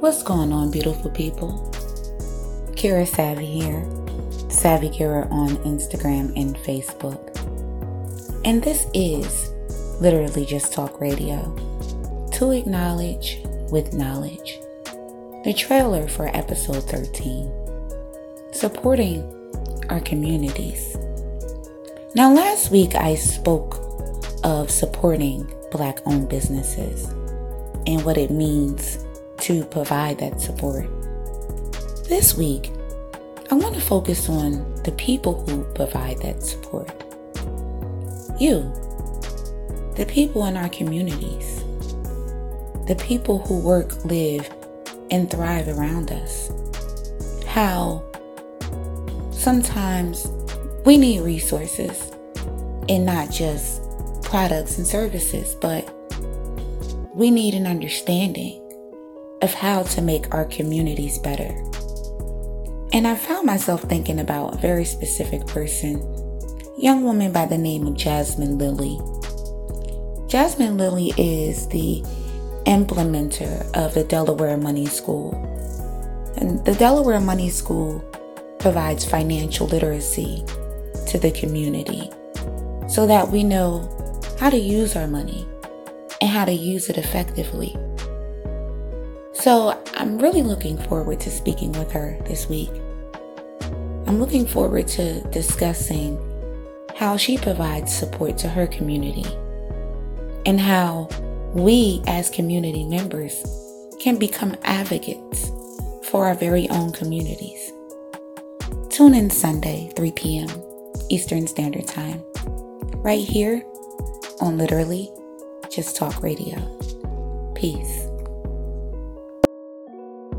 What's going on, beautiful people? Kira Savvy here, Savvy Kira on Instagram and Facebook. And this is literally just talk radio to acknowledge with knowledge. The trailer for episode 13 supporting our communities. Now, last week I spoke of supporting Black owned businesses and what it means to provide that support. This week, I want to focus on the people who provide that support. You, the people in our communities, the people who work, live, and thrive around us. How sometimes we need resources and not just products and services, but we need an understanding of how to make our communities better. And I found myself thinking about a very specific person, young woman by the name of Jasmine Lilly. Jasmine Lilly is the implementer of the Delaware Money School. And the Delaware Money School provides financial literacy to the community so that we know how to use our money and how to use it effectively. So I'm really looking forward to speaking with her this week. I'm looking forward to discussing how she provides support to her community and how we as community members can become advocates for our very own communities. Tune in Sunday, 3 p.m. Eastern Standard Time, right here on Literally Just Talk Radio. Peace.